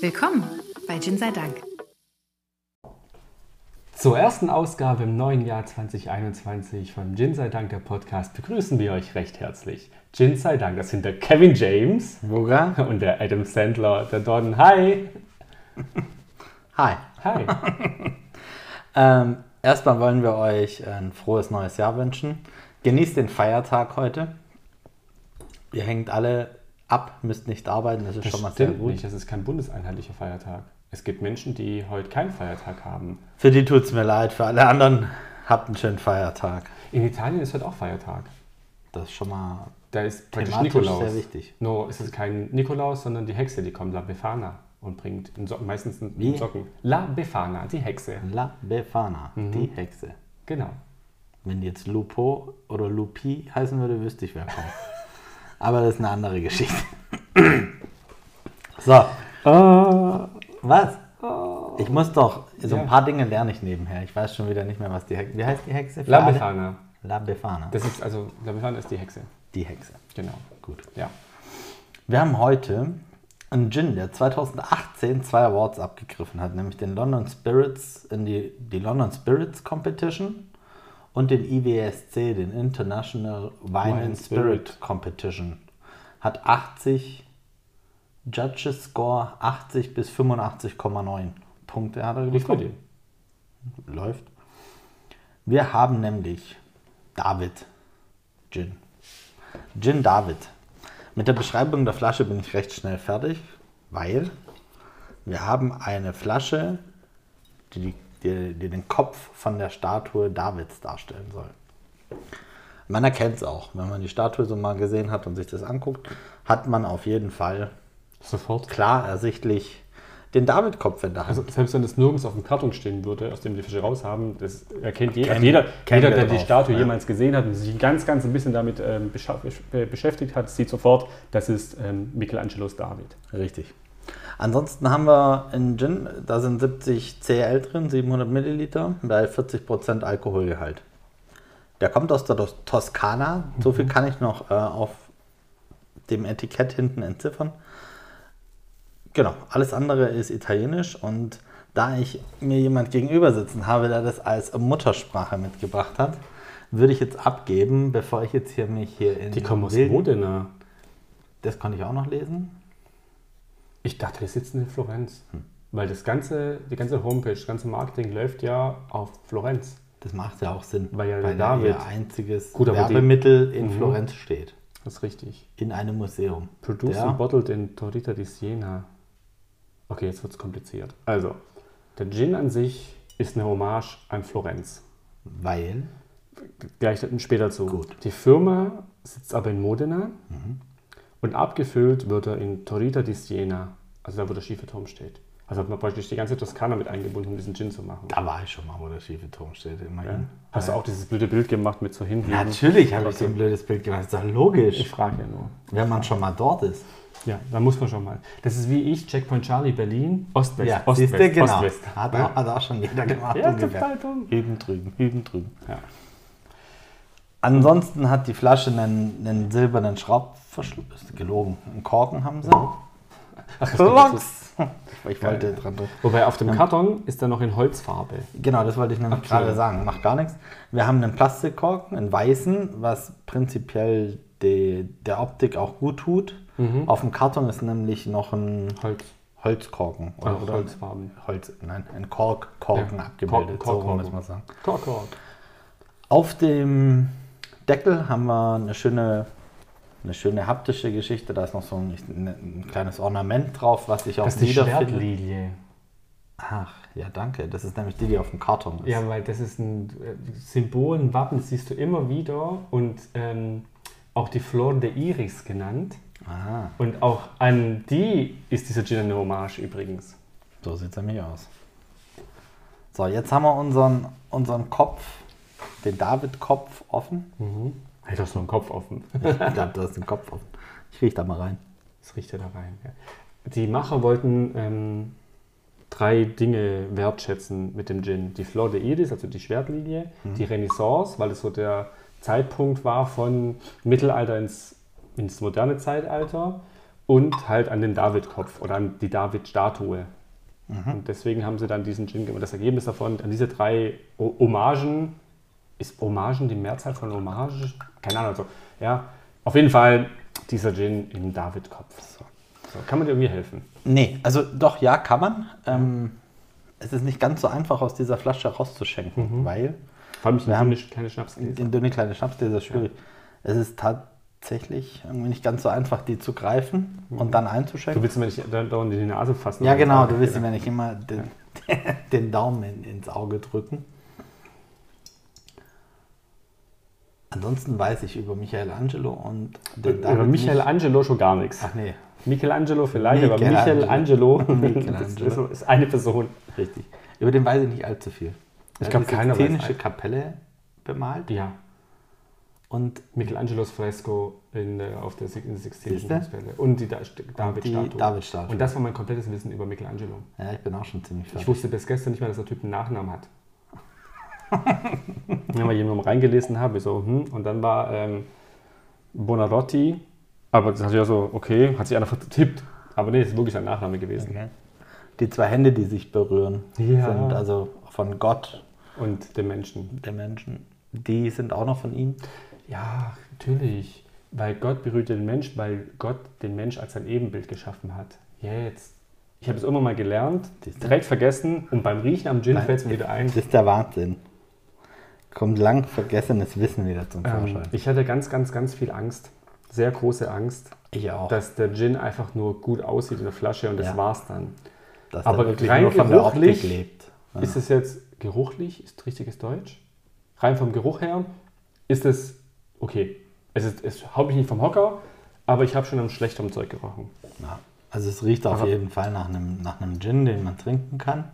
Willkommen bei Gin sei Dank. Zur ersten Ausgabe im neuen Jahr 2021 von Gin sei Dank, der Podcast, begrüßen wir euch recht herzlich. Gin sei Dank, das sind der Kevin James Woga? und der Adam Sandler, der Don. Hi! Hi. Hi! Ähm, erstmal wollen wir euch ein frohes neues Jahr wünschen. Genießt den Feiertag heute. Ihr hängt alle ab, müsst nicht arbeiten, das ist Das schon mal sehr gut. nicht, das ist kein bundeseinheitlicher Feiertag. Es gibt Menschen, die heute keinen Feiertag haben. Für die tut es mir leid, für alle anderen habt einen schönen Feiertag. In Italien ist heute auch Feiertag. Das ist schon mal Da ist praktisch Nikolaus. sehr wichtig. No, es ist kein Nikolaus, sondern die Hexe, die kommt, La Befana, und bringt in Socken, meistens in Wie? Socken. La Befana, die Hexe. La Befana, Mhm. die Hexe. Genau. Wenn jetzt Lupo oder Lupi heißen würde, wüsste ich, wer kommt. Aber das ist eine andere Geschichte. so, was? Ich muss doch, so Ja. ein paar Dinge lerne ich nebenher. Ich weiß schon wieder nicht mehr, was die Hexe, wie heißt die Hexe? La? Befana. La Befana, Das ist also, La Befana ist die Hexe. die Hexe. Genau. Gut. Ja. Wir haben heute einen Gin, der 2018 zwei Awards abgegriffen hat, nämlich den London Spirits in die, die London Spirits Competition und den IWSC, den International Wine, Wine and Spirit. Spirit Competition. Hat 80 Judges Score 80 bis 85,9 Punkte hat er bekommen. Läuft. Wir haben nämlich David Gin. Gin David. Mit der Beschreibung der Flasche bin ich recht schnell fertig, weil wir haben eine Flasche, die, die, die den Kopf von der Statue Davids darstellen soll. Man erkennt es auch, wenn man die Statue so mal gesehen hat und sich das anguckt, hat man auf jeden Fall Sofort. klar ersichtlich den David-Kopf in der Hand. Also selbst wenn das nirgends auf dem Karton stehen würde, aus dem die Fische raus haben, das erkennt jeder, Kennen- jeder, kennen jeder der die drauf, Statue ja. jemals gesehen hat und sich ganz, ganz ein bisschen damit ähm, beschäftigt hat, sieht sofort, das ist ähm, Michelangelos David. Richtig. Ansonsten haben wir einen Gin, da sind 70 CL drin, 700 Milliliter, bei 40% Alkoholgehalt. Der kommt aus der Tos- Toskana, so viel kann ich noch äh, auf dem Etikett hinten entziffern. Genau, alles andere ist italienisch und da ich mir jemand gegenüber sitzen habe, der das als Muttersprache mitgebracht hat, würde ich jetzt abgeben, bevor ich jetzt hier mich hier in Die kommen aus Modena. Das konnte ich auch noch lesen. Ich dachte, die sitzen in Florenz. Hm. Weil das ganze, die ganze Homepage, das ganze Marketing läuft ja auf Florenz. Das macht ja auch Sinn, Weil ja da David- ihr einziges Gut, aber die- Werbemittel in Mhm. Florenz steht. Das ist richtig. In einem Museum. Produced Der- and bottled in Torrita di Siena. Okay, jetzt wird es kompliziert. Also, der Gin an sich ist eine Hommage an Florenz. Weil, Gleich später zu. Gut. Die Firma sitzt aber in Modena und abgefüllt wird er in Torrita di Siena, also da, wo der schiefe Turm steht. Also hat man praktisch die ganze Toskana mit eingebunden, um diesen Gin zu machen. da war ich schon mal, wo der schiefe Turm steht, Ja. immerhin. Hast du auch dieses blöde Bild gemacht mit so hinten? Natürlich habe ich so ein blödes Bild gemacht. Ist doch Ich logisch, frage ja nur. wenn man schon mal dort ist. Ja, da muss man schon mal. Das ist wie ich, Checkpoint Charlie Berlin, Ost-West, Ja, Ost-West, genau. Ost-West. Hat, Ja? auch, hat auch schon jeder gemacht. Ja, total dumm. Hüben drüben, hüben drüben. Ja. Ansonsten hat die Flasche einen, einen silbernen Schraubverschluss. Ist gelogen. Einen Korken haben sie. Ach. Klocks. Ich wollte dran drücken. Wobei auf dem Karton ist er noch in Holzfarbe. Genau, das wollte ich nämlich Okay. gerade sagen. Macht gar nichts. Wir haben einen Plastikkorken, einen weißen, was prinzipiell die, der Optik auch gut tut. Mhm. Auf dem Karton ist nämlich noch ein Holz. Holzkorken. Oder, oder Holzfarben. Holz, nein, ein Korkkorken Ja, abgebildet. Kork- so rum muss man sagen. Kork, Kork. Auf dem Deckel haben wir eine schöne, eine schöne haptische Geschichte. Da ist noch so ein, ein kleines Ornament drauf, was ich auch Das ist die wiederfinde. Schwertlilie. Ach, ja, danke. Das ist nämlich die, die auf dem Karton ist. Ja, weil das ist ein äh, Symbol, ein Wappen, das siehst du immer wieder und ähm, auch die Flor de Iris genannt. Aha, Und auch an die ist dieser Gin eine Hommage übrigens. so sieht es nämlich aus. So, jetzt haben wir unseren, unseren Kopf, den David-Kopf offen. Mhm. Hält doch so einen Kopf offen. Ich glaube, da ist ein Kopf offen. Ich riech da mal rein. Das riecht ja da rein. Ja. Die Macher wollten ähm, drei Dinge wertschätzen mit dem Gin. Die Flor de Iris, also die Schwertlinie, die Renaissance, weil es so der Zeitpunkt war von Mittelalter ins, ins moderne Zeitalter und halt an den David-Kopf oder an die David-Statue. Und deswegen haben sie dann diesen Gin gemacht. Das Ergebnis davon, an diese drei Hommagen, ist Hommagen die Mehrzahl von Hommage? Keine Ahnung. Also, ja, auf jeden Fall dieser Gin im David-Kopf. So. So, kann man dir irgendwie helfen? Nee, also doch, ja, kann man. Ähm, es ist nicht ganz so einfach, aus dieser Flasche rauszuschenken, weil Vor allem Wir haben- dünne, kleine Schnapsgläser. in dünne kleine Schnapsgläser ist schwierig. Es ist tatsächlich irgendwie nicht ganz so einfach, die zu greifen und dann Du einzuschenken. willst mir nicht da- dauernd in die Nase fassen? Ja, genau, du willst ja nicht immer den, den Daumen in, ins Auge drücken. Ansonsten weiß ich über Michelangelo und den Über David Michelangelo schon gar nichts. nicht. Ach nee, Michelangelo vielleicht, aber Michelangelo, Michelangelo. ist eine Person. richtig. Über den weiß ich nicht allzu viel. Ich glaub, hat die keiner weiß Sixtinische ein- Kapelle bemalt Ja, und Michelangelos Fresko in auf der Six- in der Sixtinischen? Kapelle. Und die Da- die David-Statue. David-Statue. Und das war mein komplettes Wissen über Michelangelo. ja, ich bin auch schon ziemlich Ich fertig. wusste bis gestern nicht mehr, dass der Typ einen Nachnamen hat. Wenn wir jemandem reingelesen habe, so, hm, und dann war ähm, Bonarotti, aber das hat ja so, okay, hat sich einer vertippt. Aber nee, das ist wirklich sein Nachname gewesen. Okay. Die zwei Hände, die sich berühren, Ja. sind also von Gott, Und der Menschen. der Menschen. Die sind auch noch von ihm. Ja, natürlich. Weil Gott berührt den Mensch, weil Gott den Mensch als sein Ebenbild geschaffen hat. Jetzt. Ich habe es immer mal gelernt, direkt vergessen und beim Riechen am Gin fällt es mir wieder ein. Das ist der Wahnsinn. Kommt lang vergessenes Wissen wieder zum Ähm, Vorschein. ich hatte ganz, ganz, ganz viel Angst. Sehr große Angst, ich auch. dass der Gin einfach nur gut aussieht in der Flasche und das Ja. war's dann. dass aber der wirklich rein nur von der geruchlich lebt. Ja. Ist es jetzt geruchlich? Ist richtiges Deutsch? Rein vom Geruch her ist es okay. Es, ist, es haut mich nicht vom Hocker, aber ich habe schon am schlechteren Zeug gerochen. Ja. Also es riecht auf Aber- jeden Fall nach einem, nach einem Gin, den man trinken kann.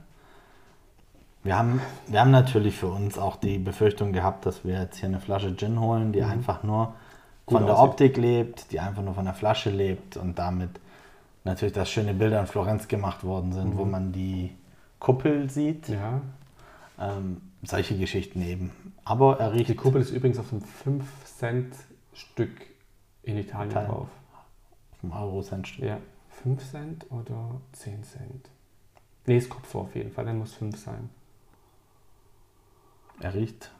Wir haben, wir haben natürlich für uns auch die Befürchtung gehabt, dass wir jetzt hier eine Flasche Gin holen, die einfach nur Mhm. Gut von der aussieht. Optik lebt, die einfach nur von der Flasche lebt und damit natürlich, dass schöne Bilder in Florenz gemacht worden sind, Mhm. wo man die Kuppel sieht. Ja. Ähm, solche Geschichten eben. Aber er riecht Die Kuppel ist übrigens auf einem 5-Cent-Stück in Italien Italien. drauf. vom Euro-Cent-Stück. Ja. 5 Cent oder 10 Cent? Nee, ist Kopf auf jeden Fall, dann muss 5 sein. Er riecht,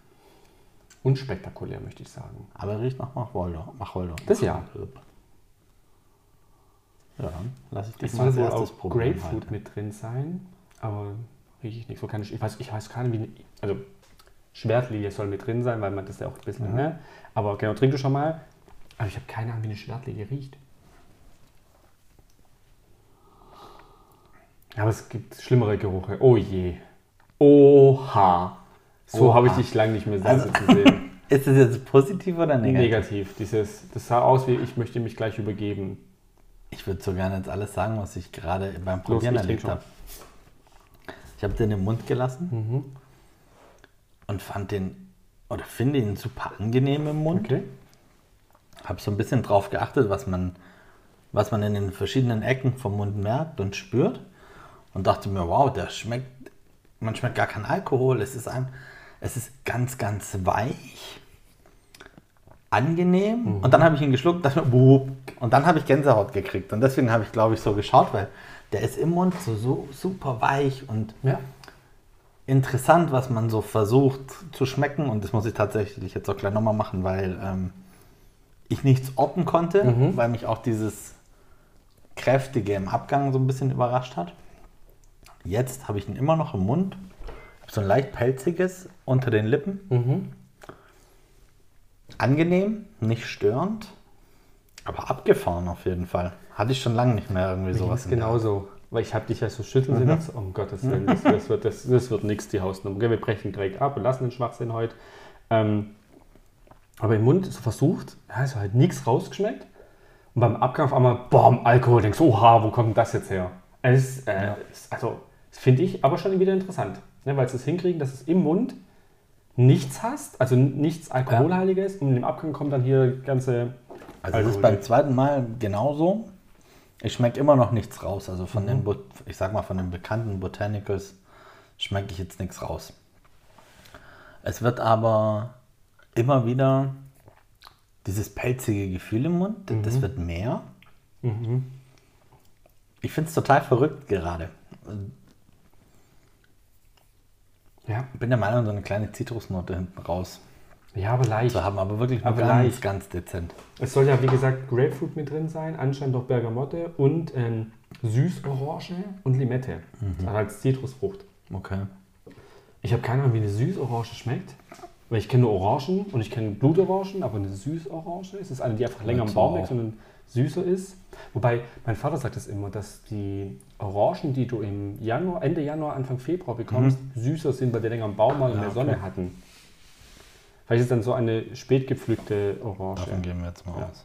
Unspektakulär, möchte ich sagen. aber er riecht nach Wacholder. Wacholder. Das ja. Ja, dann lass ich dich Es mal soll wohl auch. Grapefruit heute. mit drin sein, aber rieche ich nicht. So kann ich, ich, weiß, ich weiß gar nicht, wie. Also, Schwertlilie soll mit drin sein, weil man das ja auch ein bisschen. Mhm. Ne? Aber genau, trink du schon mal. Aber ich habe keine Ahnung, wie eine Schwertlilie riecht. Aber es gibt schlimmere Gerüche. Oh je. Oha. So Oha. habe ich dich lange nicht mehr Also- sitzen sehen. Ist das jetzt positiv oder negativ? Negativ. Dieses, das sah aus wie, ich möchte mich gleich übergeben. Ich würde so gerne jetzt alles sagen, was ich gerade beim Probieren erlebt habe. Ich habe den im Mund gelassen Mhm. und fand den, oder finde ihn super angenehm im Mund. Okay. Habe so ein bisschen drauf geachtet, was man, was man in den verschiedenen Ecken vom Mund merkt und spürt. Und dachte mir, wow, der schmeckt, man schmeckt gar keinen Alkohol. Es ist ein, es ist ganz, ganz weich, angenehm. Und dann habe ich ihn geschluckt, dachte mir, und dann habe ich Gänsehaut gekriegt. Und deswegen habe ich, glaube ich, so geschaut, weil der ist im Mund so, so super weich und Ja. interessant, was man so versucht zu schmecken. Und das muss ich tatsächlich jetzt auch gleich nochmal machen, weil ähm, ich nichts orten konnte, Mhm. weil mich auch dieses Kräftige im Abgang so ein bisschen überrascht hat. Jetzt habe ich ihn immer noch im Mund. So ein leicht pelziges unter den Lippen. Mhm. Angenehm, nicht störend, aber abgefahren auf jeden Fall. Hatte ich schon lange nicht mehr irgendwie Sowas sowas. genauso. Weil ich habe dich ja so schütteln sehen, dachte, so, um Gottes Willen, das, das wird, das, das wird nichts, die Hausnummer. Wir brechen direkt ab und lassen den Schwachsinn heute. Ähm, aber im Mund so versucht, ja, ist halt nichts rausgeschmeckt. Und beim Abgang auf einmal, boom, Alkohol, denkst du, oha, wo kommt das jetzt her? Es, äh, ist, also, das finde ich aber schon wieder interessant, ne, weil sie es hinkriegen, dass es im Mund nichts hast, also nichts Alkoholhaltiges und im Abgang kommt dann hier ganze Also es ist beim zweiten Mal genauso. Ich schmecke immer noch nichts raus. Also von den, Bot- ich sag mal, von den bekannten Botanicals schmecke ich jetzt nichts raus. Es wird aber immer wieder dieses pelzige Gefühl im Mund, das wird mehr. Ich finde es total verrückt gerade. Ja, Ich bin der Meinung, so eine kleine Zitrusnote hinten raus ja aber leicht. zu haben, aber wirklich nur Aber ganz, leicht. ganz dezent. Es soll ja, wie gesagt, Grapefruit mit drin sein, anscheinend auch Bergamotte und ähm, Süßorange und Limette. Mhm. Also als Zitrusfrucht. Okay. Ich habe keine Ahnung, wie eine Süßorange schmeckt. Weil ich kenne nur Orangen und ich kenne Blutorangen, aber eine Süßorange ist es eine, die einfach länger am Baum wächst und süßer ist. Wobei, mein Vater sagt das immer, dass die Orangen, die du im Januar, Ende Januar, Anfang Februar bekommst, süßer sind, weil die länger am Baum Mhm. Ja, mehr Sonne okay. hatten. Vielleicht ist es dann so eine spät gepflückte Orange. Davon gehen wir jetzt mal Ja. aus.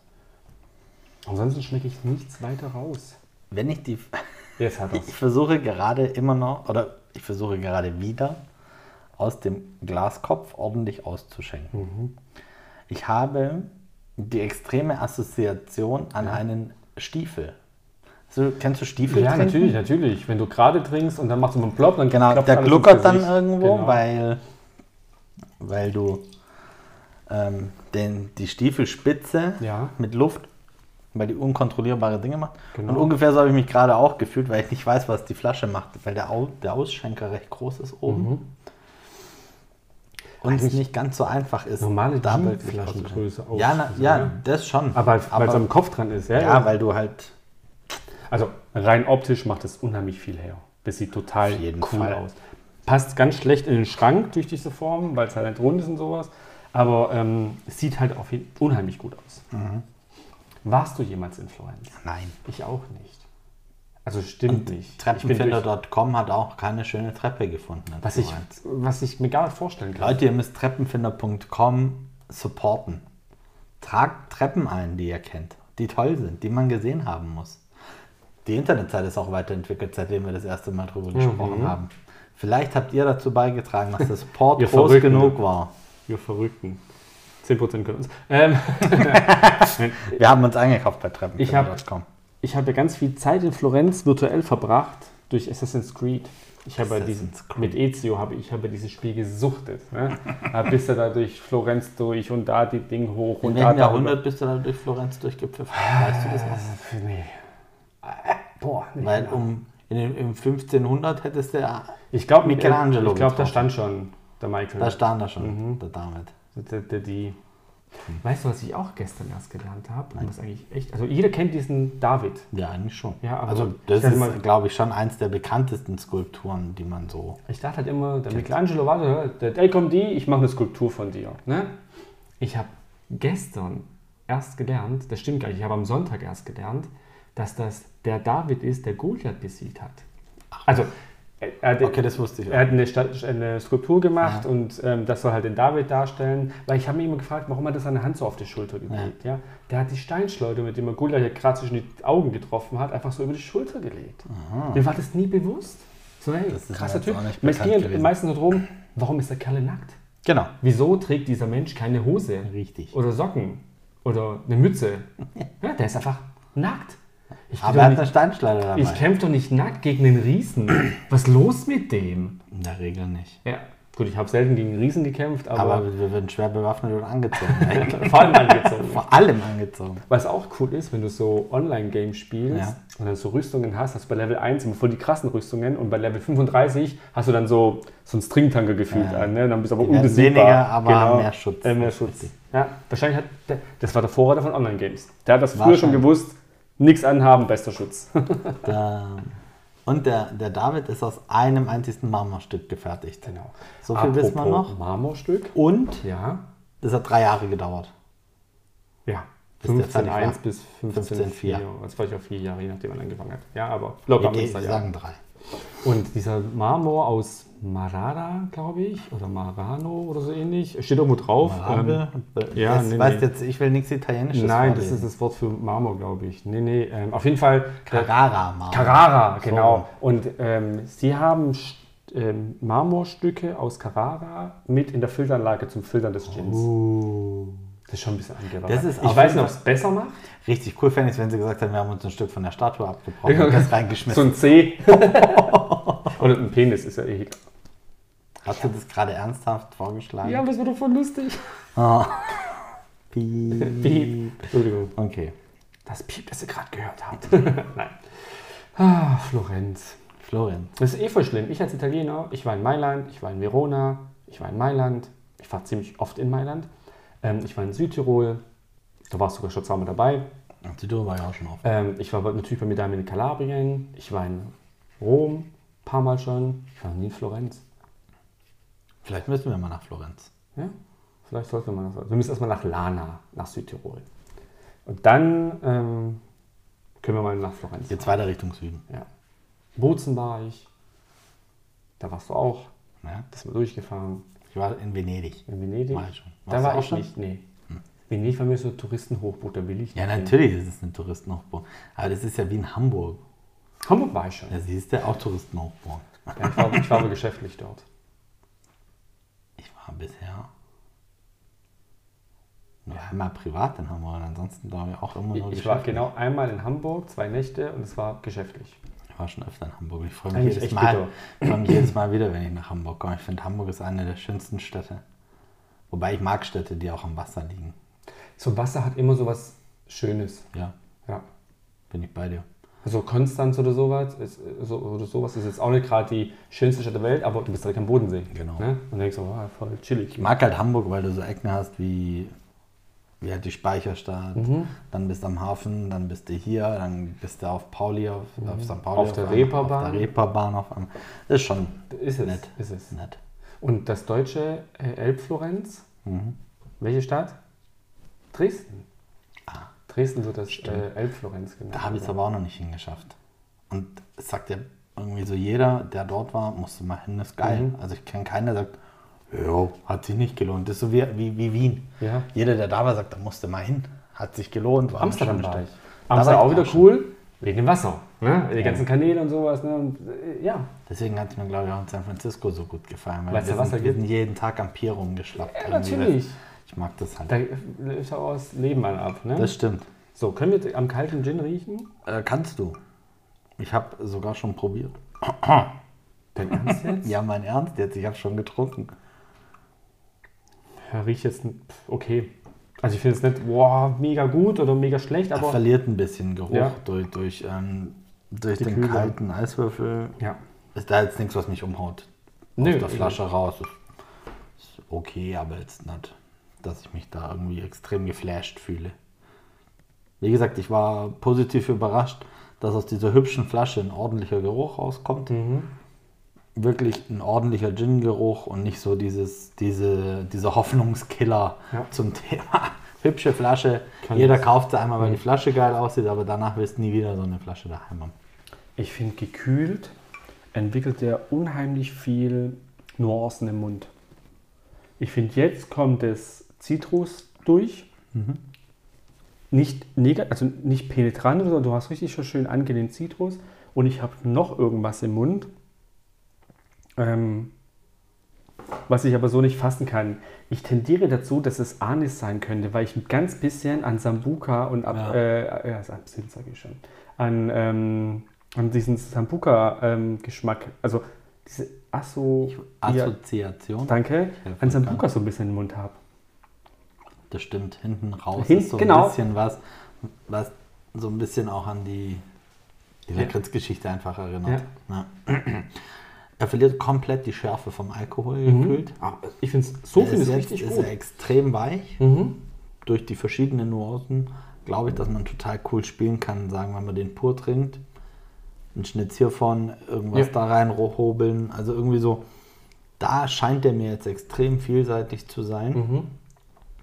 Ansonsten schmecke ich nichts weiter raus. Wenn ich die. Jetzt hat Ich er's. versuche gerade immer noch, oder ich versuche gerade wieder aus dem Glaskopf ordentlich auszuschenken. Mhm. Ich habe die extreme Assoziation an einen Stiefel. So, kennst du Stiefel? Ja, trinken? natürlich, natürlich. Wenn du gerade trinkst und dann machst du einen Plop, dann Genau, der gluckert dann irgendwo, Genau. weil, weil du ähm, den, die Stiefelspitze Ja. mit Luft, weil die unkontrollierbare Dinge macht. Genau. Und ungefähr so habe ich mich gerade auch gefühlt, weil ich nicht weiß, was die Flasche macht, weil der, Au der Ausschenker recht groß ist oben. Mhm. Und es nicht ganz so einfach ist. normale Gin-Flaschengröße auszuschenken. Ja, na, ja, ja. das schon. Aber weil es am Kopf dran ist, ja? ja, weil du halt Also rein optisch macht es unheimlich viel her. Das sieht total cool Fall. aus. Passt ganz schlecht in den Schrank durch diese Form, weil es halt nicht rund ist und sowas. Aber ähm, es sieht halt auf jeden unheimlich gut aus. Mhm. Warst du jemals in Florenz? nein. Ich auch nicht. Also stimmt nicht. Bin durch, Treppenfinder.com hat auch keine schöne Treppe gefunden. was, ich, was ich mir gar nicht vorstellen kann. Leute, ihr müsst treppenfinder.com supporten. Tragt Treppen ein, die ihr kennt, die toll sind, die man gesehen haben muss. Die Internetseite ist auch weiterentwickelt, seitdem wir das erste Mal drüber gesprochen haben. Vielleicht habt ihr dazu beigetragen, dass der Support groß Verrückten. genug war. Ihr Verrückten. 10% können uns. Ähm, Wir haben uns eingekauft bei Ich treppenfinder.com. ich habe ja ganz viel Zeit in Florenz virtuell verbracht durch Assassin's Creed. Ich habe diesen, mit Ezio habe ich habe dieses Spiel gesuchtet. Ne? Da bist du da durch Florenz durch und da die Ding hoch In und da darüber. Jahrhundert bist du da durch Florenz durchgepfiffen? Weißt du das noch? Äh, Nee. Boah, nee. Weil um, in, den- im 1500 hättest du ja, ich glaube, Michelangelo Ich glaube, da stand schon der Michael. da stand er schon, Mhm. der David. Die, die, die. Weißt du, was ich auch gestern erst gelernt habe? Und was eigentlich echt. Also jeder kennt diesen David. Ja, eigentlich schon. Ja, also das ist, glaube ich, schon eins der bekanntesten Skulpturen, die man so. Ich dachte halt immer, der Michelangelo war der, der ey komm die, ich mache eine Skulptur von dir. Ne? Ich habe gestern erst gelernt, das stimmt gar nicht, ich habe am Sonntag erst gelernt, dass das der David ist, der Goliath besiegt hat. Also, er, er, hat- Okay, das wusste ich. er hat eine, eine Skulptur gemacht Ja. und ähm, das soll halt den David darstellen. Weil ich habe mich immer gefragt, warum hat er seine Hand so auf die Schulter gelegt. Ja. Der hat die Steinschleuder, mit dem er Goliath gerade zwischen die Augen getroffen hat, einfach so über die Schulter gelegt. Mir war das nie bewusst. So, hey, Das ist krasser Typ. Es ging meistens nur darum, warum ist der Kerl nackt? Genau. Wieso trägt dieser Mensch keine Hose? Richtig. Oder Socken? Oder eine Mütze? Ja, der ist einfach nackt. Ich, Aber er hat eine Steinschleuder dabei. ich kämpfe doch nicht nackt gegen einen Riesen. Was ist los mit dem? In der Regel nicht. Ja, gut, ich habe selten gegen Riesen gekämpft, aber, Aber wir werden schwer bewaffnet und angezogen. vor allem angezogen. Vor allem angezogen. Was auch cool ist, wenn du so Online-Games spielst Ja. und dann so Rüstungen hast, hast du bei Level 1 immer voll die krassen Rüstungen und bei Level 35 hast du dann so, so einen Stringtanker gefühlt Ja. an, ne? dann bist du aber unbesiegbar. weniger, aber haben mehr Schutz. Äh, mehr Schutz. Ja, wahrscheinlich hat der, das war der Vorreiter von Online-Games. Der hat das früher schon gewusst, nichts anhaben, bester Schutz. Der, und der, der David ist aus einem einzigen Marmorstück gefertigt. genau. So viel wissen wir Apropos noch. Marmorstück. Und Ja. das hat drei Jahre gedauert. Ja. Bis der fertig 15.1 war. bis 15,4. 15.4. Das war ich auf vier Jahre, je nachdem man angefangen hat. Ja, aber locker Wir er, sagen drei. Und dieser Marmor aus Marara, glaube ich, oder Marano oder so ähnlich, steht irgendwo drauf. Ähm, ja, das nee, weißt nee. jetzt, ich will nichts Italienisches nein, das vorlesen. ist das Wort für Marmor, glaube ich. Nee, nee, ähm, auf jeden Fall. der- Carrara Marmor. Carrara, genau. Und ähm, sie haben ähm, Marmorstücke aus Carrara mit in der Filteranlage zum Filtern des Gins. Das ist schon ein bisschen angewandt. Das ist ich weiß nicht, ob es besser macht. Richtig cool fände ich es, wenn sie gesagt haben, wir haben uns ein Stück von der Statue abgebrochen und das So reingeschmissen. ein C. Oder ein Penis ist ja eh egal. Hast du das gerade ernsthaft vorgeschlagen? Ja, aber das wird doch voll lustig. Ah. Piep. Piep. Entschuldigung. Okay. Das Piep, das ihr gerade gehört habt. Nein. Ah, Florenz. Florian. Das ist eh voll schlimm. Ich als Italiener, ich war in Mailand, ich war in Verona, ich war in Mailand, ich war ziemlich oft in Mailand. Ähm, ich war in Südtirol, da warst du sogar schon zweimal dabei. Südtirol war ja auch schon auf. Ähm, ich war natürlich bei mir daheim in Kalabrien, ich war in Rom, ein paar Mal schon. Ich war nie in Florenz. Vielleicht müssen wir mal nach Florenz. Ja? Vielleicht sollten wir mal nach Wir müssen erstmal nach Lana, nach Südtirol. Und dann ähm, können wir mal nach Florenz. Jetzt weiter Richtung Süden. Ja. Bozen war ich. Da warst du auch. Ja? Das sind wir durchgefahren. Ich war in Venedig. In Venedig. War ich schon. Da Warst war ich schon? nicht, nee. Venedig war mir so Touristenhochburg, da will ich Ja, nicht hin. natürlich ist es eine Touristenhochburg. Aber das ist ja wie in Hamburg. Hamburg war ich schon. Da siehst du auch Touristenhochburg. Ja, ich, war, ich war aber geschäftlich dort. Bisher nur einmal privat in Hamburg. und Ansonsten glaube ich auch immer nur ich war genau einmal in Hamburg, zwei Nächte und es war geschäftlich. Ich war schon öfter in Hamburg. Ich freue mich Eigentlich jedes Mal, freue mich jedes Mal wieder, wenn ich nach Hamburg komme. Ich finde, Hamburg ist eine der schönsten Städte. Wobei ich mag Städte, die auch am Wasser liegen. So Wasser hat immer so was Schönes. Ja, Ja. bin ich bei dir. Also Konstanz oder sowas, ist, so, oder sowas ist jetzt auch nicht gerade die schönste Stadt der Welt, aber du bist direkt am Bodensee. Genau. Ne? Und denkst so, wow, voll chillig. Ich mag halt Hamburg, weil du so Ecken hast wie, wie halt die Speicherstadt. Mhm. Dann bist du am Hafen, dann bist du hier, dann bist du auf Pauli, auf, auf St. Pauli. Mhm. Auf der Reeperbahn. Auf der Reeperbahn auf einmal. Das ist schon Ist es. nett. Ist es. nett. Und das deutsche äh, Elbflorenz, Mhm. welche Stadt? Dresden. Dresden wird das äh, Elbflorenz genannt. Da habe ich es aber auch noch nicht hingeschafft. Und es sagt ja irgendwie so jeder, der dort war, musste mal hin, ist geil. Mhm. Also ich kenne keinen, der sagt, jo, hat sich nicht gelohnt. Das ist so wie, wie, wie Wien. Ja. Jeder, der da war, sagt, da musste mal hin. Hat sich gelohnt. War Amsterdam war ich. Da Amsterdam auch wieder schon. cool, wegen dem Wasser. Ne? Die ganzen Kanäle und sowas. Ne? Und, äh, ja, Deswegen hat es mir, glaube ich, auch in San Francisco so gut gefallen. Weil Weil's wir, ja Wasser sind, wir sind jeden Tag am Pier rumgeschlappt. ja natürlich. Ich mag das halt. Da ist auch das Leben an ab. Ne? Das stimmt. so, können wir am kalten Gin riechen? Äh, kannst du. Ich habe sogar schon probiert. Dein Ernst jetzt? Ja, mein Ernst jetzt. Ich habe schon getrunken. Ja, riecht jetzt okay. Also ich finde es nicht boah, mega gut oder mega schlecht, Er aber verliert ein bisschen Geruch Ja. durch, durch, ähm, durch Die den Kühle. kalten Eiswürfel. ja. Ist da jetzt nichts, was mich umhaut. Nö, Aus der Flasche raus. Ist, ist okay, aber jetzt nicht, dass ich mich da irgendwie extrem geflasht fühle. Wie gesagt, ich war positiv überrascht, dass aus dieser hübschen Flasche ein ordentlicher Geruch rauskommt. Mhm. Wirklich ein ordentlicher Gin-Geruch und nicht so dieses, diese, dieser Hoffnungskiller Ja. zum Thema. Hübsche Flasche. Kann Jeder das- kauft sie einmal, weil die Flasche geil aussieht, aber danach wirst du nie wieder so eine Flasche daheim haben. Ich finde, gekühlt entwickelt er unheimlich viel Nuancen im Mund. Ich finde, jetzt kommt das Zitrus durch. Nicht, neg- also nicht penetrant, sondern du hast richtig schon schön angenehm Zitrus. Und ich habe noch irgendwas im Mund, ähm, was ich aber so nicht fassen kann. Ich tendiere dazu, dass es Anis sein könnte, weil ich ein ganz bisschen an Sambuka und ab, Ja. äh, ja, Absinth sage ich schon, an, ähm, an diesen Sambuka-Geschmack, also diese Asso, Assoziation. danke, an Sambuka so ein bisschen im Mund habe. Das stimmt, hinten raus Hin- ist so genau. ein bisschen was, was so ein bisschen auch an die, die Ja. Lakritz-Geschichte einfach erinnert. Ja. Er verliert komplett die Schärfe vom Alkohol Mhm. gekühlt. Aber Ich finde es, so Er ich ist richtig ist gut. er extrem weich. Mhm. Durch die verschiedenen Nuancen glaube ich, dass man total cool spielen kann, sagen, wenn man den pur trinkt. Ein Schnitz hiervon, irgendwas Ja. da rein hobeln. Also irgendwie so, da scheint der mir jetzt extrem vielseitig zu sein. Mhm.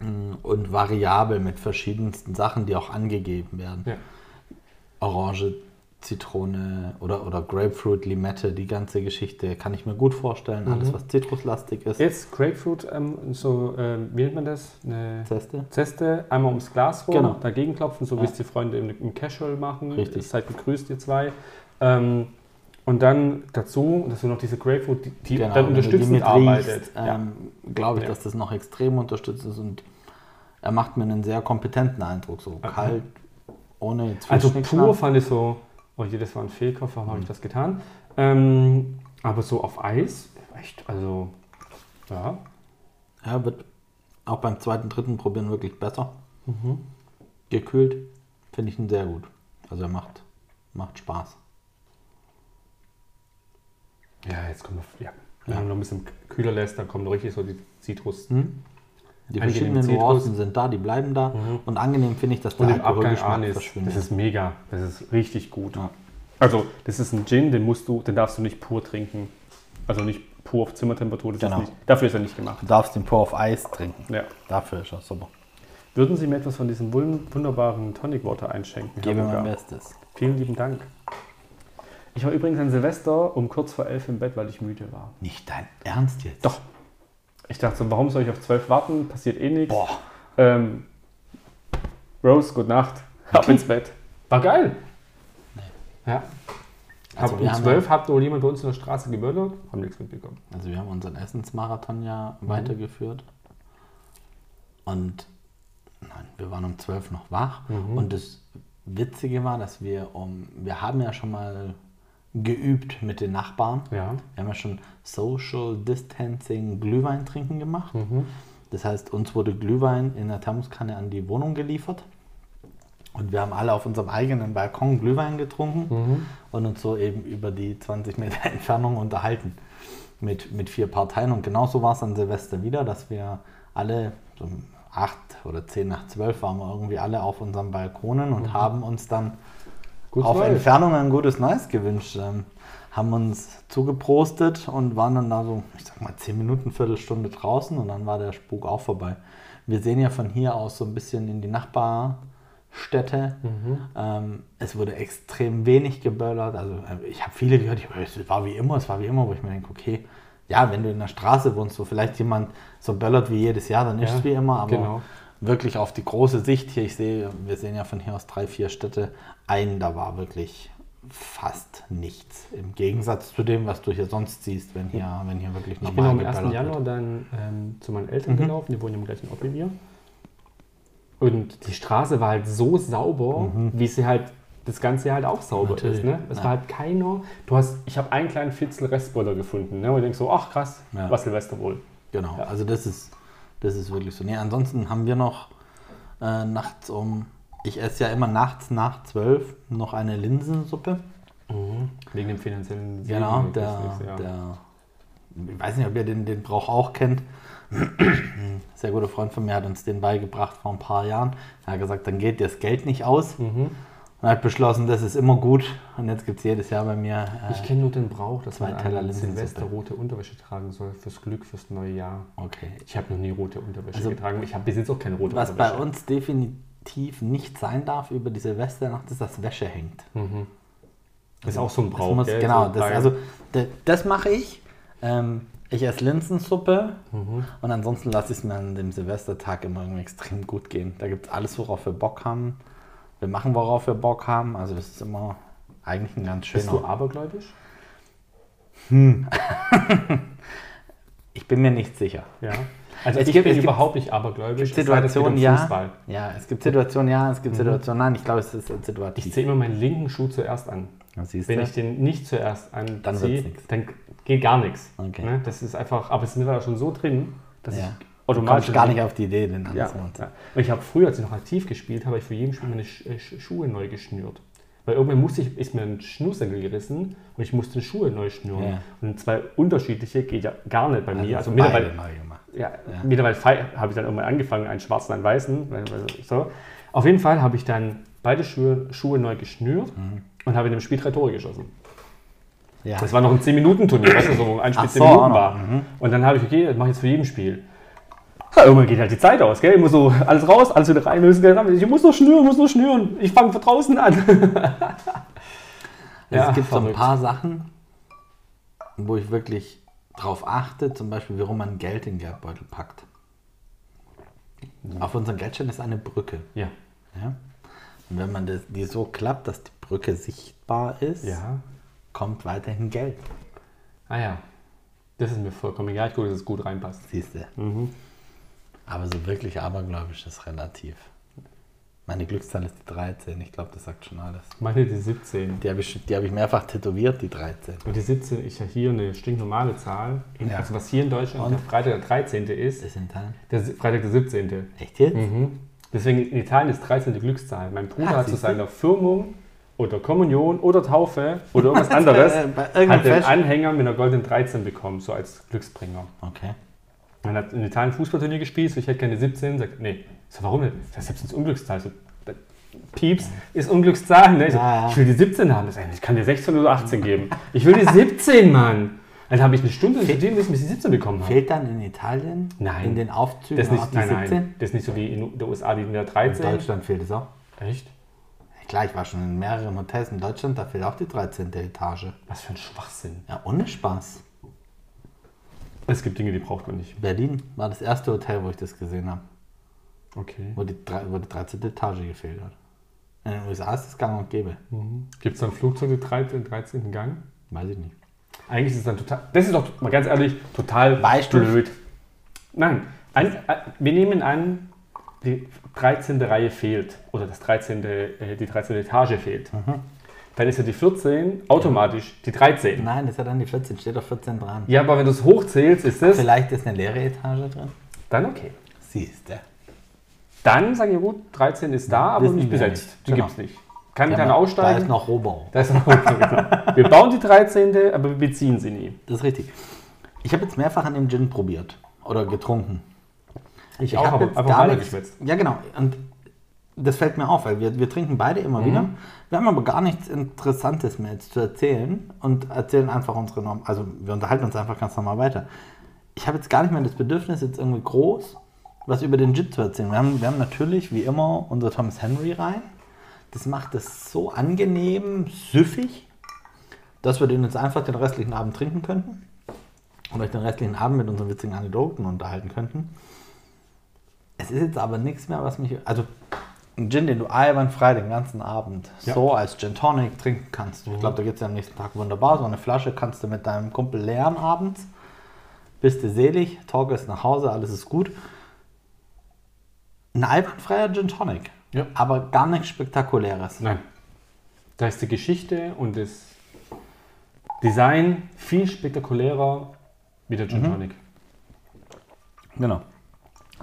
Mm, und variabel mit verschiedensten Sachen, die auch angegeben werden. Ja. Orange, Zitrone oder, oder Grapefruit, Limette, die ganze Geschichte kann ich mir gut vorstellen. Alles, was zitruslastig ist. Jetzt Grapefruit, ähm, so, ähm, wie nennt man das? Eine Zeste. Zeste, einmal ums Glas rum, Genau. dagegen klopfen, so wie Ja. es die Freunde im, im Casual machen. Richtig. Seid gegrüßt, ihr zwei. Ähm, und dann dazu, dass du noch diese Grapefruit, die, Genau, dann unterstützend arbeitet. riechst, ähm, glaube ich, Ja. dass das noch extrem unterstützt ist und er macht mir einen sehr kompetenten Eindruck. So kalt, ohne jetzt Also pur fand ich so, oh je, das war ein Fehlkauf, warum habe ich das getan? Ähm, aber so auf Eis, echt, also, ja. Ja, wird auch beim zweiten, dritten Probieren wirklich besser. Mhm. Gekühlt finde ich ihn sehr gut. Also er macht, macht Spaß. Ja, jetzt kommen wir. Ja. Wenn man noch ein bisschen kühler lässt, dann kommt noch richtig so die Zitrus. Die Angenehm verschiedenen Zitrus. Nuancen sind da, die bleiben da. Und angenehm finde ich, dass der Alkoholgeschmack verschwindet. Das ist mega. Das ist richtig gut. Ja. Also, das ist ein Gin, den musst du, den darfst du nicht pur trinken. Also nicht pur auf Zimmertemperatur. Genau. ist nicht, dafür ist er nicht gemacht. du darfst den pur auf Eis trinken. Ja. Dafür ist er super. Würden Sie mir etwas von diesem wun- wunderbaren Tonic Water einschenken? Gebe mein? Bestes. Vielen lieben Dank. Ich war übrigens an Silvester um kurz vor elf im Bett, weil ich müde war. Nicht dein Ernst jetzt? Doch. Ich dachte so, warum soll ich auf zwölf warten? Passiert eh nichts. Boah. Ähm, Rose, gute Nacht. Ab ins Bett. War geil. Ja. Also Hab um 12 hat wohl jemand bei uns in der Straße gebördert, haben nichts mitbekommen. Also wir haben unseren Essensmarathon ja Mhm. weitergeführt. Und nein, wir waren um 12 noch wach. Mhm. Und das Witzige war, dass wir um, wir haben ja schon mal geübt mit den Nachbarn. Ja. Wir haben ja schon Social Distancing Glühwein trinken gemacht. Mhm. Das heißt, uns wurde Glühwein in der Thermoskanne an die Wohnung geliefert. Und wir haben alle auf unserem eigenen Balkon Glühwein getrunken Mhm. und uns so eben über die 20 Meter Entfernung unterhalten mit, mit vier Parteien. Und genauso war es an Silvester wieder, dass wir alle, so um acht oder zehn nach zwölf waren wir irgendwie alle auf unseren Balkonen und haben uns dann Gut auf Neues. Entfernung ein gutes Neues gewünscht. Ähm, haben uns zugeprostet und waren dann da so, ich sag mal, zehn Minuten, Viertelstunde draußen und dann war der Spuk auch vorbei. Wir sehen ja von hier aus so ein bisschen in die Nachbarstädte. Ähm, es wurde extrem wenig geböllert. Also äh, ich habe viele gehört, ich, es war wie immer, es war wie immer, wo ich mir denke, okay, ja, wenn du in der Straße wohnst, wo vielleicht jemand so böllert wie jedes Jahr, dann ist Ja, es wie immer, aber genau. Wirklich auf die große Sicht hier, ich sehe, wir sehen ja von hier aus drei, vier Städte, ein, da war wirklich fast nichts. Im Gegensatz zu dem, was du hier sonst siehst, wenn hier, wenn hier wirklich Ich bin normal am 1. geböllert Januar wird. dann ähm, zu meinen Eltern Mhm. gelaufen, die wohnen im gleichen Ort wie wir. Und die Straße war halt so sauber, wie sie halt das ganze Jahr halt auch sauber Mhm. Natürlich, ist. Ne? Es ja. war halt keiner. Du hast, ich habe einen kleinen Fitzel Restboiler gefunden. Ne? Und ich denke so, ach krass, Ja. was Silvester wohl. Genau, Ja. also das ist, das ist wirklich so. Nee, ansonsten haben wir noch äh, nachts um, ich esse ja immer nachts nach zwölf noch eine Linsensuppe. Wegen dem finanziellen Segen Genau, der, ja. der, ich weiß nicht, ob ihr den, den Brauch auch kennt. Ein sehr guter Freund von mir hat uns den beigebracht vor ein paar Jahren. Er hat gesagt, dann geht dir das Geld nicht aus. Mhm. Und hat beschlossen, das ist immer gut. Und jetzt gibt es jedes Jahr bei mir. Äh, Ich kenne nur den Brauch, dass zwei man an. Silvester rote Unterwäsche tragen soll fürs Glück, fürs neue Jahr. okay. Ich habe noch nie rote Unterwäsche Also, getragen. Ich habe bis jetzt auch keine rote Was bei Unterwäsche. uns definitiv nicht sein darf über die Silvesternacht, ist, dass Wäsche hängt. Das ist auch so ein Brauch. muss, gell? genau, So das, bei- also das, das mache ich. Ähm, ich esse Linsensuppe Mhm. und ansonsten lasse ich es mir an dem Silvestertag immer irgendwie extrem gut gehen. Da gibt es alles, worauf wir Bock haben. Wir machen, worauf wir Bock haben. Also das ist immer eigentlich ein ganz Bist du schöner. abergläubisch? Ich bin mir nicht sicher. Ja. Also Es ich gibt- bin es überhaupt nicht abergläubisch. Situationen ja. Mhm. Ja, es gibt Situationen ja, es gibt Situationen nein. Ich glaube, es ist situativ. Ich ziehe immer meinen linken Schuh zuerst an. Ja, Wenn ich den nicht zuerst anziehe, Dann dann geht gar nichts. Okay. Ne? Das ist einfach, aber es ist mittlerweile schon so drin, dass ja. ich Automatisch kommst gar nicht auf die Idee, den Ja, anderen ja. Und ich habe früher, als ich noch aktiv gespielt habe, ich für jeden Spiel meine Sch äh, Sch Schuhe neu geschnürt. Weil irgendwann musste ich, ist mir ein Schnürsenkel gerissen und ich musste Schuhe neu schnüren. Ja. Und zwei unterschiedliche geht ja gar nicht bei mir. Also mittlerweile, gemacht. ja, mittlerweile habe ich dann irgendwann angefangen, einen schwarzen, einen weißen. weil- weil- So. Auf jeden Fall habe ich dann beide Schuhe, Schuhe neu geschnürt Mhm. und habe in dem Spiel drei Tore geschossen. Ja. Das war noch ein 10-Minuten-Turnier, weißt du, so ein Spiel Ach 10 so, Minuten war. Und dann habe ich, okay, das mache ich jetzt für jeden Spiel. Irgendwann geht halt die Zeit aus, gell? Ich muss so alles raus, alles wieder rein, ich muss noch schnüren, muss noch schnüren. Ich fange von draußen an. Ja, es gibt so ein verrückt. paar Sachen, wo ich wirklich drauf achte, zum Beispiel, warum man Geld in den Geldbeutel packt. Auf unserem Geldschein ist eine Brücke. Ja. Ja? Und wenn man das, die so klappt, dass die Brücke sichtbar ist, Ja. kommt weiterhin Geld. Ah ja. Das ist mir vollkommen egal. Ich gucke, dass es gut reinpasst. Siehst du. Mhm. Aber so wirklich abergläubisch ist relativ. Meine Glückszahl ist die 13. Ich glaube, das sagt schon alles. Meine die 17. Die habe ich, die hab ich mehrfach tätowiert, die 13. Und die 17 ist ja hier eine stinknormale Zahl. In, Ja. Also was hier in Deutschland der Freitag der 13. ist, Das sind Teilen. der Si- Freitag der 17. Echt jetzt? Mhm. Deswegen in Italien ist 13 die Glückszahl. Mein Bruder Ah, hat zu seiner Firmung oder Kommunion oder Taufe oder irgendwas anderes hat den. Anhänger mit einer goldenen 13 bekommen, so als Glücksbringer. Okay. Man hat in Italien Fußballturnier gespielt, so ich hätte keine 17, sagt, nee, so, warum nicht? Das ist 17 ist Unglückszahl. So, Pieps ist Unglückszahl. Ne? Ich, so, Ja, ja. ich will die 17 haben. Das, ich kann dir 16 oder 18 geben. Ich will die 17, Mann. Dann habe ich eine Stunde studiert, bis ich die 17 bekommen habe. Fehlt dann in Italien Nein. in den Aufzügen Das ist nicht, die nein, 17? nein, das ist nicht so wie in der USA, die in der In 13. Deutschland fehlt es auch. Echt? Klar, ich war schon in mehreren Hotels in Deutschland, da fehlt auch die 13. Etage. Was für ein Schwachsinn. Ja, ohne Spaß. Es gibt Dinge, die braucht man nicht. Berlin war das erste Hotel, wo ich das gesehen habe, Okay. wo die, wo die 13. Etage gefehlt hat. In den USA ist das gang und gäbe. Gibt es dann Flugzeug den 13. 13. Gang? Weiß ich nicht. Eigentlich ist es dann total. Das ist doch mal ganz ehrlich total Weißt du- blöd. Nein, an, an, wir nehmen an, die 13. Reihe fehlt oder das 13., äh, die 13. Etage fehlt. Mhm. Dann ist ja die 14 automatisch die 13. Nein, das ist ja dann die 14, steht auf 14 dran. Ja, aber wenn du es hochzählst, ist es Vielleicht ist eine leere Etage drin. dann okay. Siehst du. Dann sagen wir gut, 13 ist da, aber nicht besetzt. nicht. Die Genau. gibt es nicht. Kann Ja, keiner aussteigen. Da ist noch Rohbau. Da ist noch genau. Wir bauen die 13., aber wir beziehen sie nie. Das ist richtig. Ich habe jetzt mehrfach an dem Gin probiert oder getrunken. Ich, Ich auch, hab aber einfach gar weiter nichts- geschwätzt. Ja, genau. Und das fällt mir auf, weil wir, wir trinken beide immer Mhm. wieder. Wir haben aber gar nichts Interessantes mehr zu erzählen und erzählen einfach unsere Norm. Also wir unterhalten uns einfach ganz normal weiter. Ich habe jetzt gar nicht mehr das Bedürfnis, jetzt irgendwie groß was über den Gin zu erzählen. Wir haben, wir haben natürlich, wie immer, unser Thomas Henry rein. Das macht es so angenehm, süffig, dass wir den jetzt einfach den restlichen Abend trinken könnten. Und euch den restlichen Abend mit unseren witzigen Anekdoten unterhalten könnten. Es ist jetzt aber nichts mehr, was mich. Also, ein Gin, den du einwandfrei den ganzen Abend Ja. so als Gin Tonic trinken kannst. Ich glaube, da geht es ja am nächsten Tag wunderbar. So eine Flasche kannst du mit deinem Kumpel leeren abends. Bist du selig, torkelst nach Hause, alles ist gut. Ein einwandfreier Gin Tonic. Ja. Aber gar nichts Spektakuläres. Nein. Da ist die Geschichte und das Design viel spektakulärer wie der Gin Mhm. Tonic. Genau.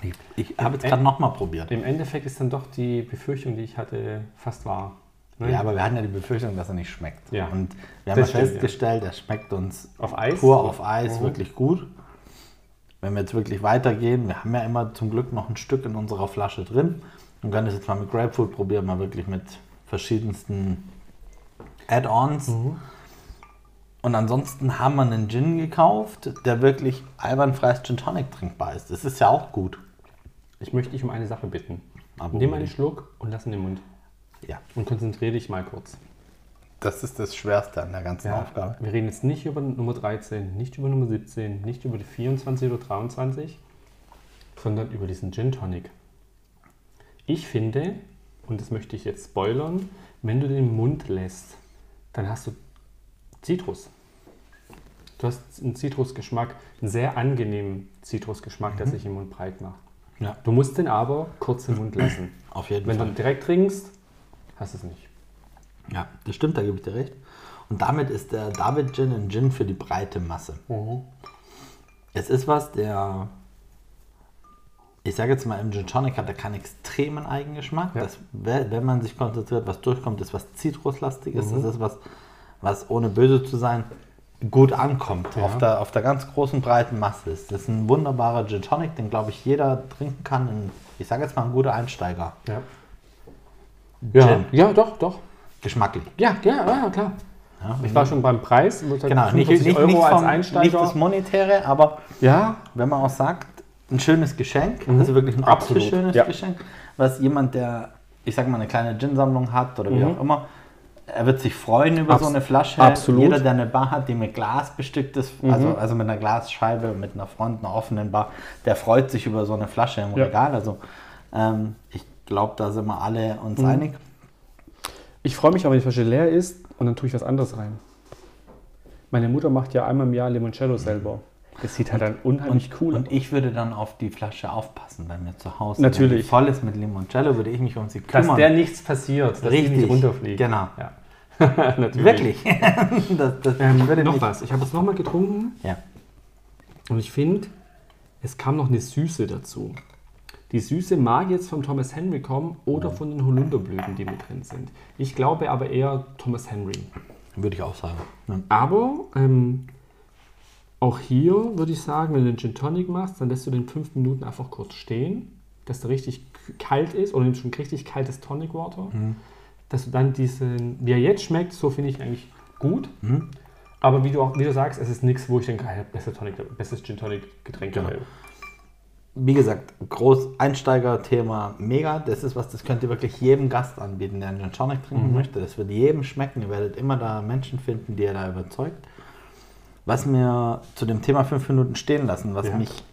Ich, ich habe jetzt gerade nochmal probiert. Im Endeffekt ist dann doch die Befürchtung, die ich hatte, fast wahr. Ne? Ja, aber wir hatten ja die Befürchtung, dass er nicht schmeckt. Ja. Und wir haben ja festgestellt, er schmeckt uns Auf Eis? pur auf Eis Mhm. wirklich gut. Wenn wir jetzt wirklich weitergehen, wir haben ja immer zum Glück noch ein Stück in unserer Flasche drin und können das jetzt mal mit Grapefruit probieren, mal wirklich mit verschiedensten Add-ons. Mhm. Und ansonsten haben wir einen Gin gekauft, der wirklich einwandfreies Gin Tonic trinkbar ist. Das ist ja auch gut. Ich möchte dich um eine Sache bitten. Aber Nimm einen Schluck und lass in den Mund. Ja, Und konzentriere dich mal kurz. das ist das Schwerste an der ganzen Aufgabe. Wir reden jetzt nicht über Nummer 13, nicht über Nummer 17, nicht über die 24 oder 23, sondern über diesen Gin Tonic. Ich finde, und das möchte ich jetzt spoilern, wenn du den Mund lässt, dann hast du Zitrus. Du hast einen Zitrusgeschmack, einen sehr angenehmen Zitrusgeschmack, der sich im Mund breit macht. Ja, Du musst den aber kurz im Mund lassen. auf jeden Wenn Fall. du direkt trinkst, hast du es nicht. Ja, das stimmt, da gebe ich dir recht. Und damit ist der David Gin ein Gin für die breite Masse. Es ist was, der, ich sage jetzt mal, im Gin Tonic hat er keinen extremen Eigengeschmack. Ja. Das, wenn wenn man sich konzentriert, was durchkommt, ist was Zitruslastiges. Mhm. Das ist was, was ohne böse zu sein gut ankommt. Ja. Auf, der, auf der ganz großen, breiten Masse ist. Das ist ein wunderbarer Gin Tonic, den, glaube ich, jeder trinken kann. Ein, ich sage jetzt mal, ein guter Einsteiger. Ja. Gin. ja doch, doch. Geschmacklich. Ja, ja, ja, klar. Ja, Ich war schon beim Preis. Genau, sage, nicht, 45 nicht, Euro nicht, als vom, nicht das Monetäre, aber ja, wenn man auch sagt, ein schönes Geschenk, also wirklich ein Absolut, schönes ja. Geschenk, was jemand, der, ich sag mal, eine kleine Gin-Sammlung hat oder wie Mhm. auch immer, er wird sich freuen über so Abs- eine Flasche. absolut. Jeder, der eine Bar hat, die mit Glas bestückt ist, Mhm. also, also mit einer Glasscheibe, mit einer Front, einer offenen Bar, der freut sich über so eine Flasche im Ja. Regal. Also ähm, ich glaube, da sind wir alle uns Mhm. einig. Ich freue mich, aber wenn die Flasche leer ist und dann tue ich was anderes rein. Meine Mutter macht ja einmal im Jahr Limoncello selber. Das sieht halt dann unheimlich cool Und ich würde dann auf die Flasche aufpassen bei mir zu Hause. Natürlich. Wenn die voll ist mit Limoncello, würde ich mich um sie Dass kümmern. der nichts passiert, dass die Richtig, nicht runterfliegt. genau. Ja. Natürlich. Wirklich. das, das, Ähm, noch nicht- was. Ich habe es nochmal getrunken Ja. und ich finde, es kam noch eine Süße dazu. Die Süße mag jetzt vom Thomas Henry kommen oder von den Holunderblüten, die mit drin sind. Ich glaube aber eher Thomas Henry. Würde ich auch sagen. Ja. Aber ähm, auch hier würde ich sagen, wenn du den Gin Tonic machst, dann lässt du den fünf Minuten einfach kurz stehen, dass der richtig kalt ist oder nimmst schon richtig kaltes Tonic Water, dass du dann diesen, wie er jetzt schmeckt, so finde ich eigentlich gut. Aber wie du auch wie du sagst, es ist nichts, wo ich denke, ah, Tonic, bestes Gin Tonic Getränk Genau. Wie gesagt, groß Einsteiger-Thema mega. Das ist was, das könnt ihr wirklich jedem Gast anbieten, der einen Gin Tonic trinken möchte. Das wird jedem schmecken. Ihr werdet immer da Menschen finden, die ihr da überzeugt. Was mir zu dem Thema fünf Minuten stehen lassen, was Ja. mich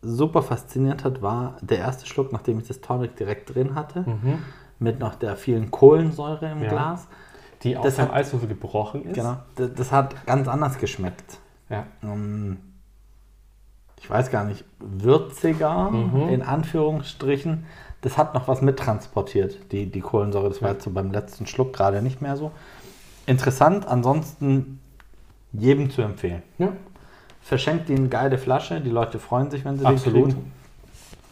super fasziniert hat, war der erste Schluck, nachdem ich das Tonic direkt drin hatte, mit noch der vielen Kohlensäure im Ja. Glas. Die aus Das dem hat- Eiswürfel gebrochen ist. Genau, das, das hat ganz anders geschmeckt. Ja. ähm, ich weiß gar nicht, würziger, Mhm. in Anführungsstrichen. Das hat noch was mittransportiert, die, die Kohlensäure. Das war jetzt so beim letzten Schluck gerade nicht mehr so. Interessant, ansonsten jedem zu empfehlen. ja. Verschenkt eine geile Flasche, die Leute freuen sich, wenn sie Absolut. die kriegen.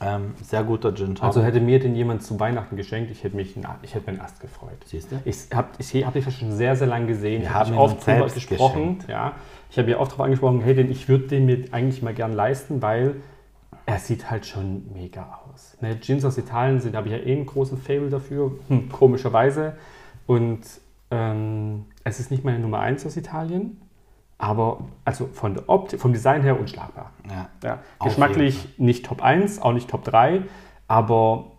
Ähm, sehr guter Gin Tonic. Also hätte mir den jemand zu Weihnachten geschenkt, ich hätte mich ich hätte mir einen Ast gefreut. Siehst du? Ich habe ich hab die Flasche schon sehr, sehr lange gesehen. Wir ich haben oft drüber gesprochen. geschenkt. Ja. Ich habe ja oft darauf angesprochen, hey, den, ich würde den mir eigentlich mal gern leisten, weil er sieht halt schon mega aus. Ne, Gins aus Italien sind, habe ich ja eh einen großen Fable dafür, hm, komischerweise. Und ähm, es ist nicht meine Nummer 1 aus Italien, aber also von der Optik, vom Design her unschlagbar. Ja. Ja, geschmacklich nicht Top 1, auch nicht Top 3, aber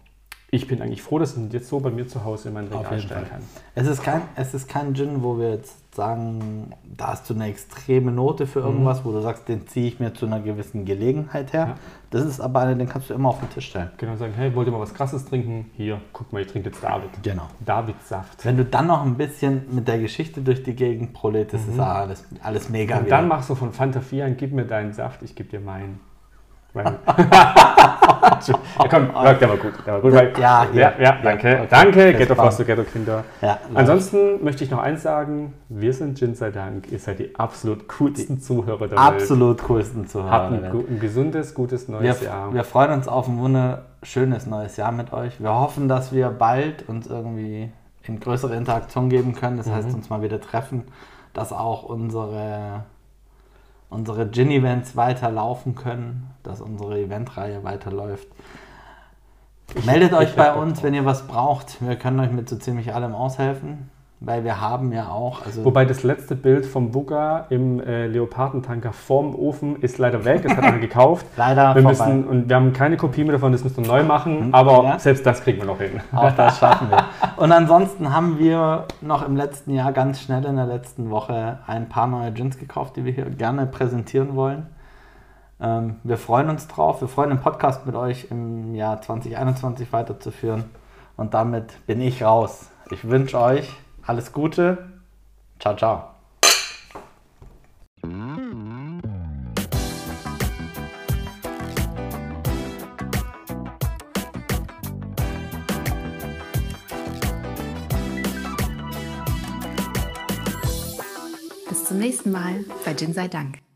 ich bin eigentlich froh, dass ich ihn jetzt so bei mir zu Hause in mein Regal stellen Fall. kann. Es ist, kein, es ist kein Gin, wo wir jetzt sagen, da hast du eine extreme Note für irgendwas, wo du sagst, den ziehe ich mir zu einer gewissen Gelegenheit her. Ja. Das ist aber einer, den kannst du immer auf den Tisch stellen. Genau sagen, hey, wollt ihr mal was krasses trinken? Hier, guck mal, ich trinke jetzt David. Genau. Davids Saft. Wenn du dann noch ein bisschen mit der Geschichte durch die Gegend prolet, das ist alles, alles mega. Und wieder. dann machst du von Fanta 4 an, gib mir deinen Saft, ich gebe dir meinen. Ja, komm, ja, der war gut. Der war gut Ja, hier. ja, ja, danke. okay. Danke, Ghetto Foster, Ghetto Kinder. Ja, Ansonsten möchte ich noch eins sagen: Wir sind Gin sei Dank. Ihr seid die absolut coolsten Zuhörer der Welt. absolut coolsten zu Habt ein, ein gesundes, gutes neues Wir, Jahr. wir freuen uns auf ein wunderschönes neues Jahr mit euch. Wir hoffen, dass wir bald uns irgendwie in größere Interaktion geben können. Das Mhm. heißt, uns mal wieder treffen, dass auch unsere, unsere Gin-Events weiterlaufen können, dass unsere Eventreihe weiterläuft. Meldet euch bei uns, wenn ihr was braucht. Wir können euch mit so ziemlich allem aushelfen, weil wir haben ja auch, also Wobei das letzte Bild vom Bugger im äh, Leopardentanker vorm Ofen ist leider weg. Es hat einer gekauft. leider Wir vorbei. müssen, und wir haben keine Kopie mehr davon, das müssen wir neu machen. Aber ja. selbst das kriegen wir noch hin. Auch das schaffen wir. Und ansonsten haben wir noch im letzten Jahr ganz schnell in der letzten Woche ein paar neue Gins gekauft, die wir hier gerne präsentieren wollen. Ähm, wir freuen uns drauf. Wir freuen den Podcast mit euch im Jahr 2021 weiterzuführen. Und damit bin ich raus. Ich wünsche euch alles Gute. Ciao, ciao. Bis zum nächsten Mal bei Gin sei Dank.